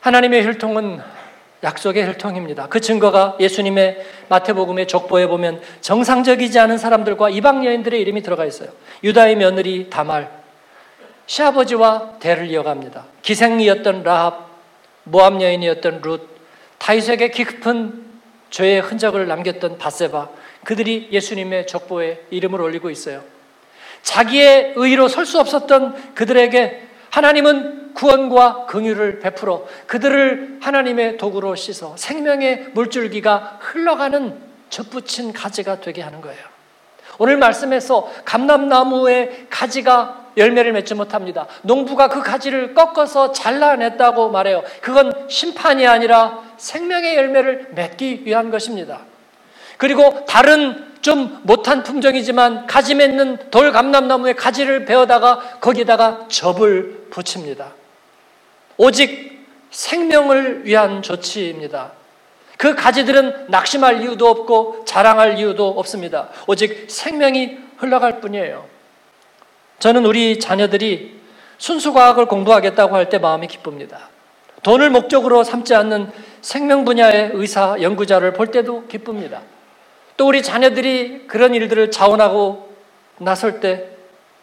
하나님의 혈통은 약속의 혈통입니다. 그 증거가 예수님의 마태복음의 족보에 보면 정상적이지 않은 사람들과 이방 여인들의 이름이 들어가 있어요. 유다의 며느리 다말, 시아버지와 대를 이어갑니다. 기생이었던 라합, 모함 여인이었던 룻, 다윗에게 깊은 죄의 흔적을 남겼던 바세바, 그들이 예수님의 족보에 이름을 올리고 있어요. 자기의 의로 설 수 없었던 그들에게 하나님은 구원과 긍휼을 베풀어 그들을 하나님의 도구로 씻어 생명의 물줄기가 흘러가는 젖붙인 가지가 되게 하는 거예요. 오늘 말씀에서 감람나무의 가지가 열매를 맺지 못합니다. 농부가 그 가지를 꺾어서 잘라냈다고 말해요. 그건 심판이 아니라 생명의 열매를 맺기 위한 것입니다. 그리고 다른 좀 못한 품종이지만 가지 맺는 돌 감람나무의 가지를 베어다가 거기다가 접을 붙입니다. 오직 생명을 위한 조치입니다. 그 가지들은 낙심할 이유도 없고 자랑할 이유도 없습니다. 오직 생명이 흘러갈 뿐이에요. 저는 우리 자녀들이 순수과학을 공부하겠다고 할 때 마음이 기쁩니다. 돈을 목적으로 삼지 않는 생명 분야의 의사, 연구자를 볼 때도 기쁩니다. 또 우리 자녀들이 그런 일들을 자원하고 나설 때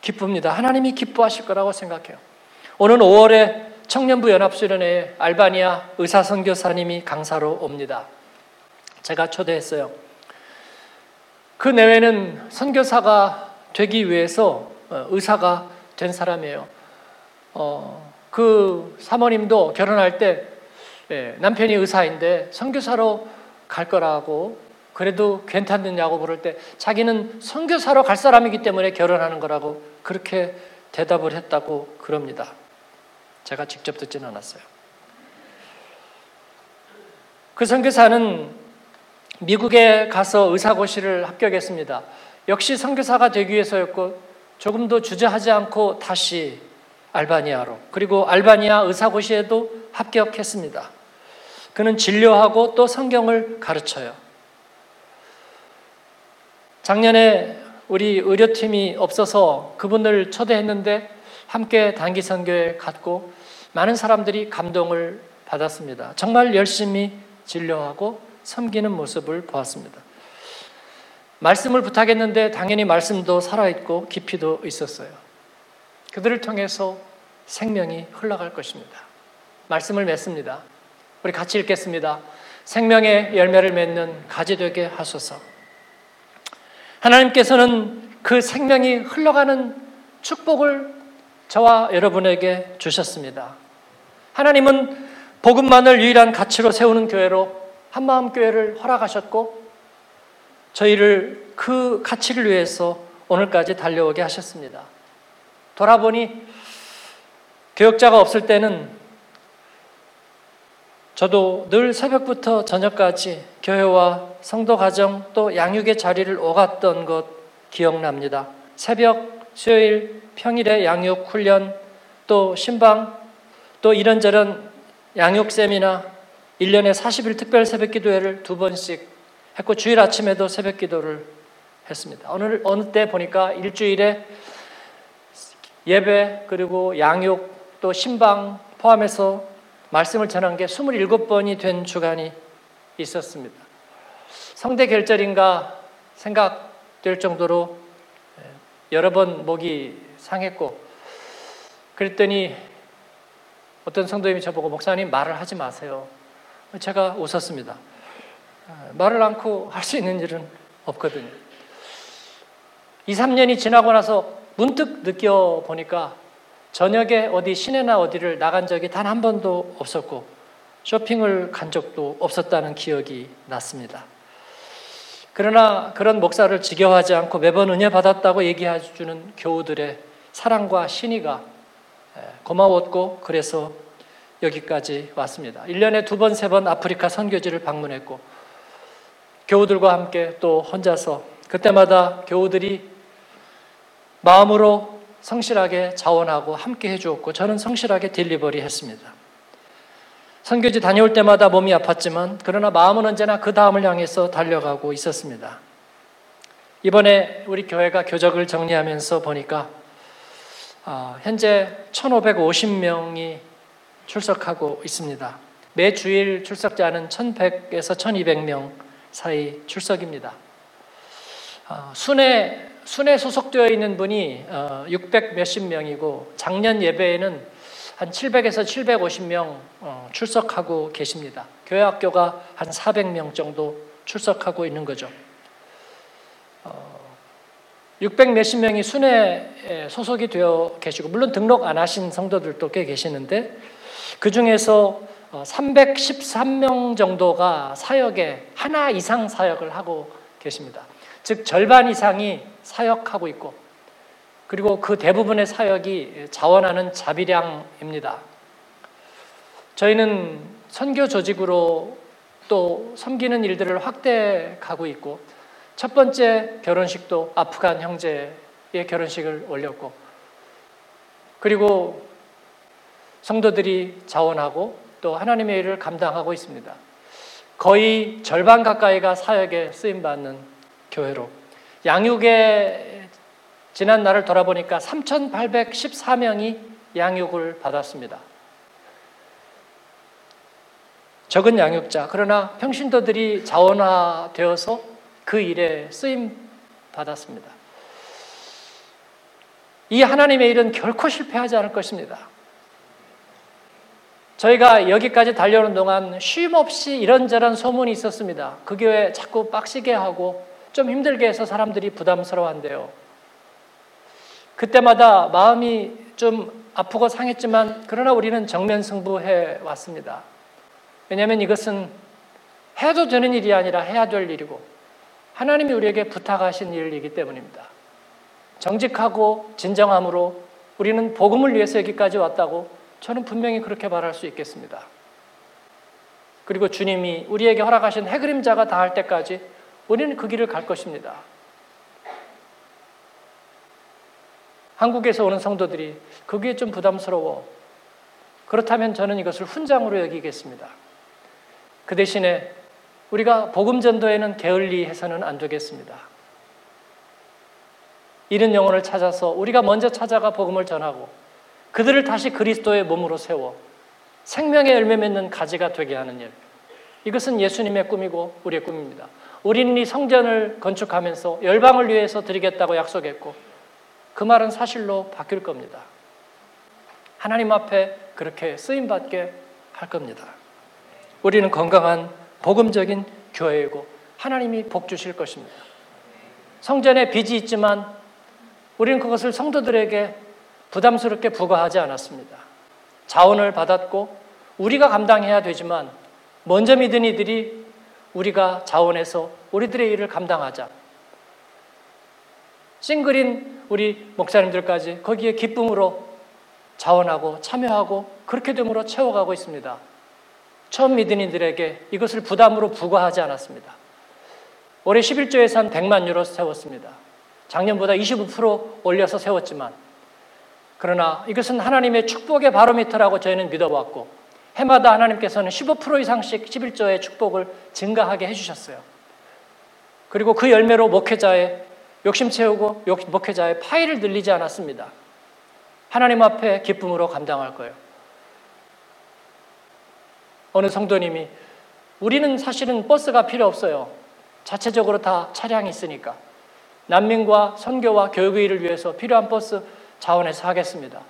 기쁩니다. 하나님이 기뻐하실 거라고 생각해요. 오늘 5월에 청년부 연합수련회에 알바니아 의사 선교사님이 강사로 옵니다. 제가 초대했어요. 그 내외는 선교사가 되기 위해서 어, 의사가 된 사람이에요. 어, 그 사모님도 결혼할 때 예, 남편이 의사인데 선교사로 갈 거라고 그래도 괜찮느냐고 물을 때 자기는 선교사로 갈 사람이기 때문에 결혼하는 거라고 그렇게 대답을 했다고 그럽니다. 제가 직접 듣지는 않았어요. 그 선교사는 미국에 가서 의사고시를 합격했습니다. 역시 선교사가 되기 위해서였고 조금도 주저하지 않고 다시 알바니아로 그리고 알바니아 의사고시에도 합격했습니다. 그는 진료하고 또 성경을 가르쳐요. 작년에 우리 의료팀이 없어서 그분을 초대했는데 함께 단기 선교에 갔고 많은 사람들이 감동을 받았습니다. 정말 열심히 진료하고 섬기는 모습을 보았습니다. 말씀을 부탁했는데 당연히 말씀도 살아있고 깊이도 있었어요. 그들을 통해서 생명이 흘러갈 것입니다. 말씀을 맺습니다. 우리 같이 읽겠습니다. 생명의 열매를 맺는 가지 되게 하소서. 하나님께서는 그 생명이 흘러가는 축복을 저와 여러분에게 주셨습니다. 하나님은 복음만을 유일한 가치로 세우는 교회로 한마음 교회를 허락하셨고 저희를 그 가치를 위해서 오늘까지 달려오게 하셨습니다. 돌아보니 교역자가 없을 때는 저도 늘 새벽부터 저녁까지 교회와 성도 가정 또 양육의 자리를 오갔던 것 기억납니다. 새벽, 수요일, 평일에 양육 훈련 또 신방 또 이런저런 양육 세미나 1년에 40일 특별 새벽 기도회를 두 번씩 했고 주일 아침에도 새벽 기도를 했습니다. 어느 어느 때 보니까 일주일에 예배 그리고 양육 또 신방 포함해서 말씀을 전한 게 27번이 된 주간이 있었습니다. 성대 결절인가 생각될 정도로 예, 여러 번 목이 상했고 그랬더니 어떤 성도님이 저보고 목사님 말을 하지 마세요. 제가 웃었습니다. 아, 말을 않고 할 수 있는 일은 없거든요. 2, 3년이 지나고 나서 문득 느껴보니까 저녁에 어디 시내나 어디를 나간 적이 단 한 번도 없었고 쇼핑을 간 적도 없었다는 기억이 났습니다. 그러나 그런 목사를 지겨워하지 않고 매번 은혜 받았다고 얘기해 주는 교우들의 사랑과 신의가 고마웠고 그래서 여기까지 왔습니다. 1년에 두 번, 세 번 아프리카 선교지를 방문했고 교우들과 함께 또 혼자서 그때마다 교우들이 마음으로 성실하게 자원하고 함께 해주었고 저는 성실하게 딜리버리 했습니다. 선교지 다녀올 때마다 몸이 아팠지만 그러나 마음은 언제나 그 다음을 향해서 달려가고 있었습니다. 이번에 우리 교회가 교적을 정리하면서 보니까 어, 현재 1,550명이 출석하고 있습니다. 매 주일 출석자는 1,100에서 1,200명 사이 출석입니다. 어, 순회 순회 소속되어 있는 분이 600 어, 몇십 명이고 작년 예배에는 한 700에서 750명 어, 출석하고 계십니다. 교회 학교가 한 400명 정도 출석하고 있는 거죠. 600 몇십 명이 순회에 소속이 되어 계시고 물론 등록 안 하신 성도들도 꽤 계시는데 그 중에서 313명 어, 정도가 사역에 하나 이상 사역을 하고 계십니다. 즉 절반 이상이 사역하고 있고 그리고 그 대부분의 사역이 자원하는 자비량입니다. 저희는 선교 조직으로 또 섬기는 일들을 확대 가고 있고 첫 번째 결혼식도 아프간 형제의 결혼식을 올렸고 그리고 성도들이 자원하고 또 하나님의 일을 감당하고 있습니다. 거의 절반 가까이가 사역에 쓰임 받는 교회로 양육에 지난 날을 돌아보니까 3,814명이 양육을 받았습니다. 적은 양육자 그러나 평신도들이 자원화되어서 그 일에 쓰임 받았습니다. 이 하나님의 일은 결코 실패하지 않을 것입니다. 저희가 여기까지 달려오는 동안 쉼 없이 이런저런 소문이 있었습니다. 그 교회 자꾸 빡시게 하고 좀 힘들게 해서 사람들이 부담스러워한대요. 그때마다 마음이 좀 아프고 상했지만 그러나 우리는 정면 승부해 왔습니다. 왜냐하면 이것은 해도 되는 일이 아니라 해야 될 일이고 하나님이 우리에게 부탁하신 일이기 때문입니다. 정직하고 진정함으로 우리는 복음을 위해서 여기까지 왔다고 저는 분명히 그렇게 말할 수 있겠습니다. 그리고 주님이 우리에게 허락하신 해그림자가 닿을 때까지 우리는 그 길을 갈 것입니다. 한국에서 오는 성도들이 그게 좀 부담스러워. 그렇다면 저는 이것을 훈장으로 여기겠습니다. 그 대신에 우리가 복음 전도에는 게을리 해서는 안 되겠습니다. 이른 영혼을 찾아서 우리가 먼저 찾아가 복음을 전하고 그들을 다시 그리스도의 몸으로 세워 생명의 열매 맺는 가지가 되게 하는 일. 이것은 예수님의 꿈이고 우리의 꿈입니다. 우리는 이 성전을 건축하면서 열방을 위해서 드리겠다고 약속했고 그 말은 사실로 바뀔 겁니다. 하나님 앞에 그렇게 쓰임 받게 할 겁니다. 우리는 건강한 복음적인 교회이고 하나님이 복 주실 것입니다. 성전에 빚이 있지만 우리는 그것을 성도들에게 부담스럽게 부과하지 않았습니다. 자원을 받았고 우리가 감당해야 되지만 먼저 믿은 이들이 우리가 자원해서 우리들의 일을 감당하자. 싱글인 우리 목사님들까지 거기에 기쁨으로 자원하고 참여하고 그렇게 됨으로 채워가고 있습니다. 처음 믿은 이들에게 이것을 부담으로 부과하지 않았습니다. 올해 11조 예산 100만 유로 세웠습니다. 작년보다 25% 올려서 세웠지만 그러나 이것은 하나님의 축복의 바로미터라고 저희는 믿어왔고 해마다 하나님께서는 15% 이상씩 11조의 축복을 증가하게 해주셨어요. 그리고 그 열매로 목회자의 욕심 채우고 목회자의 파일을 늘리지 않았습니다. 하나님 앞에 기쁨으로 감당할 거예요. 어느 성도님이 우리는 사실은 버스가 필요 없어요. 자체적으로 다 차량이 있으니까. 난민과 선교와 교육의 일을 위해서 필요한 버스 자원해서 하겠습니다.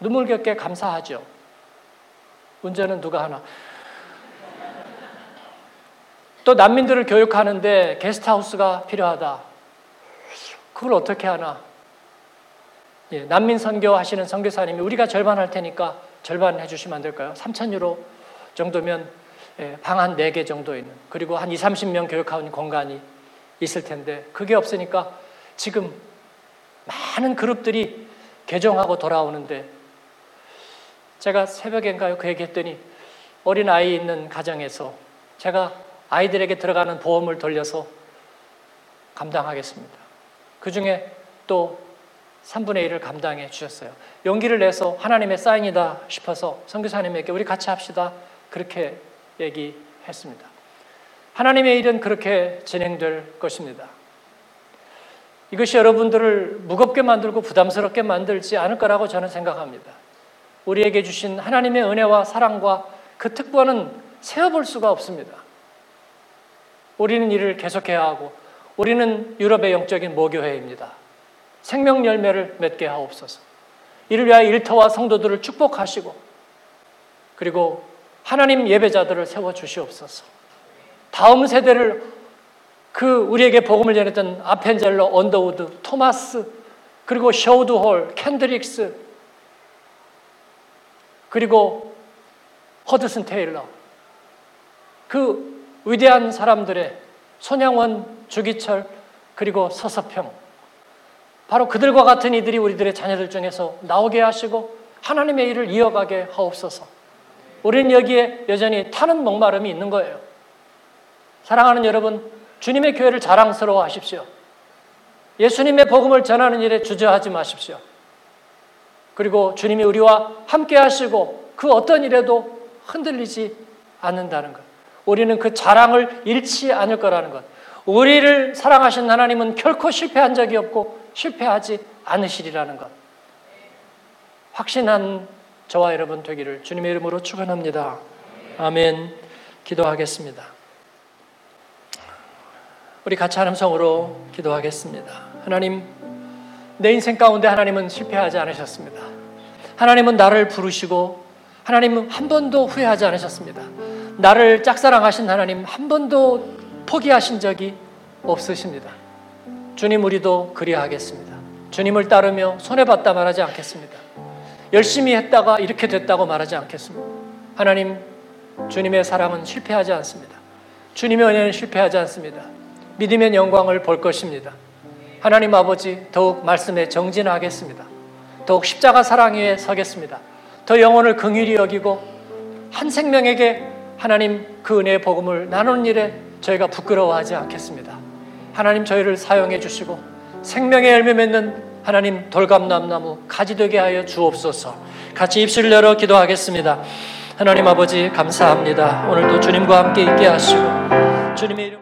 눈물겹게 감사하죠. 운전은 누가 하나. 또 난민들을 교육하는데 게스트하우스가 필요하다. 그걸 어떻게 하나? 예, 난민 선교 하시는 선교사님이 우리가 절반 할 테니까 절반 해주시면 안 될까요? 3천 유로 정도면 예, 방한 4개 정도 있는 그리고 한 2, 30명 교육하는 공간이 있을 텐데 그게 없으니까 지금 많은 그룹들이 개종하고 돌아오는데 제가 새벽엔가요 그 얘기했더니 어린 아이 있는 가정에서 제가 아이들에게 들어가는 보험을 돌려서 감당하겠습니다. 그 중에 또 3분의 1을 감당해 주셨어요. 용기를 내서 하나님의 사인이다 싶어서 선교사님에게 우리 같이 합시다. 그렇게 얘기했습니다. 하나님의 일은 그렇게 진행될 것입니다. 이것이 여러분들을 무겁게 만들고 부담스럽게 만들지 않을 거라고 저는 생각합니다. 우리에게 주신 하나님의 은혜와 사랑과 그 특권은 세어볼 수가 없습니다. 우리는 이를 계속해야 하고 우리는 유럽의 영적인 모교회입니다. 생명 열매를 맺게 하옵소서. 이를 위하여 일터와 성도들을 축복하시고 그리고 하나님 예배자들을 세워 주시옵소서. 다음 세대를 그 우리에게 복음을 전했던 아펜젤러, 언더우드, 토마스, 그리고 셔우드홀, 캔드릭스, 그리고 허드슨 테일러. 그 위대한 사람들의 손양원, 주기철, 그리고 서서평. 바로 그들과 같은 이들이 우리들의 자녀들 중에서 나오게 하시고 하나님의 일을 이어가게 하옵소서. 우리는 여기에 여전히 타는 목마름이 있는 거예요. 사랑하는 여러분, 주님의 교회를 자랑스러워 하십시오. 예수님의 복음을 전하는 일에 주저하지 마십시오. 그리고 주님이 우리와 함께 하시고 그 어떤 일에도 흔들리지 않는다는 것. 우리는 그 자랑을 잃지 않을 거라는 것. 우리를 사랑하신 하나님은 결코 실패한 적이 없고 실패하지 않으시리라는 것. 확신한 저와 여러분 되기를 주님의 이름으로 축원합니다. 아멘. 기도하겠습니다. 우리 같이 하는 성으로 기도하겠습니다. 하나님, 내 인생 가운데 하나님은 실패하지 않으셨습니다. 하나님은 나를 부르시고 하나님은 한 번도 후회하지 않으셨습니다. 나를 짝사랑하신 하나님 한 번도 포기하신 적이 없으십니다. 주님 우리도 그리하겠습니다. 주님을 따르며 손해봤다 말하지 않겠습니다. 열심히 했다가 이렇게 됐다고 말하지 않겠습니다. 하나님, 주님의 사랑은 실패하지 않습니다. 주님의 은혜는 실패하지 않습니다. 믿으면 영광을 볼 것입니다. 하나님 아버지, 더욱 말씀에 정진하겠습니다. 더욱 십자가 사랑 위에 서겠습니다. 더 영혼을 긍휼히 여기고 한 생명에게 하나님 그 은혜의 복음을 나누는 일에 저희가 부끄러워하지 않겠습니다. 하나님 저희를 사용해 주시고 생명의 열매 맺는 하나님 돌감남나무 가지 되게 하여 주옵소서. 같이 입술 열어 기도하겠습니다. 하나님 아버지 감사합니다. 오늘도 주님과 함께 있게 하시고 주님의 이름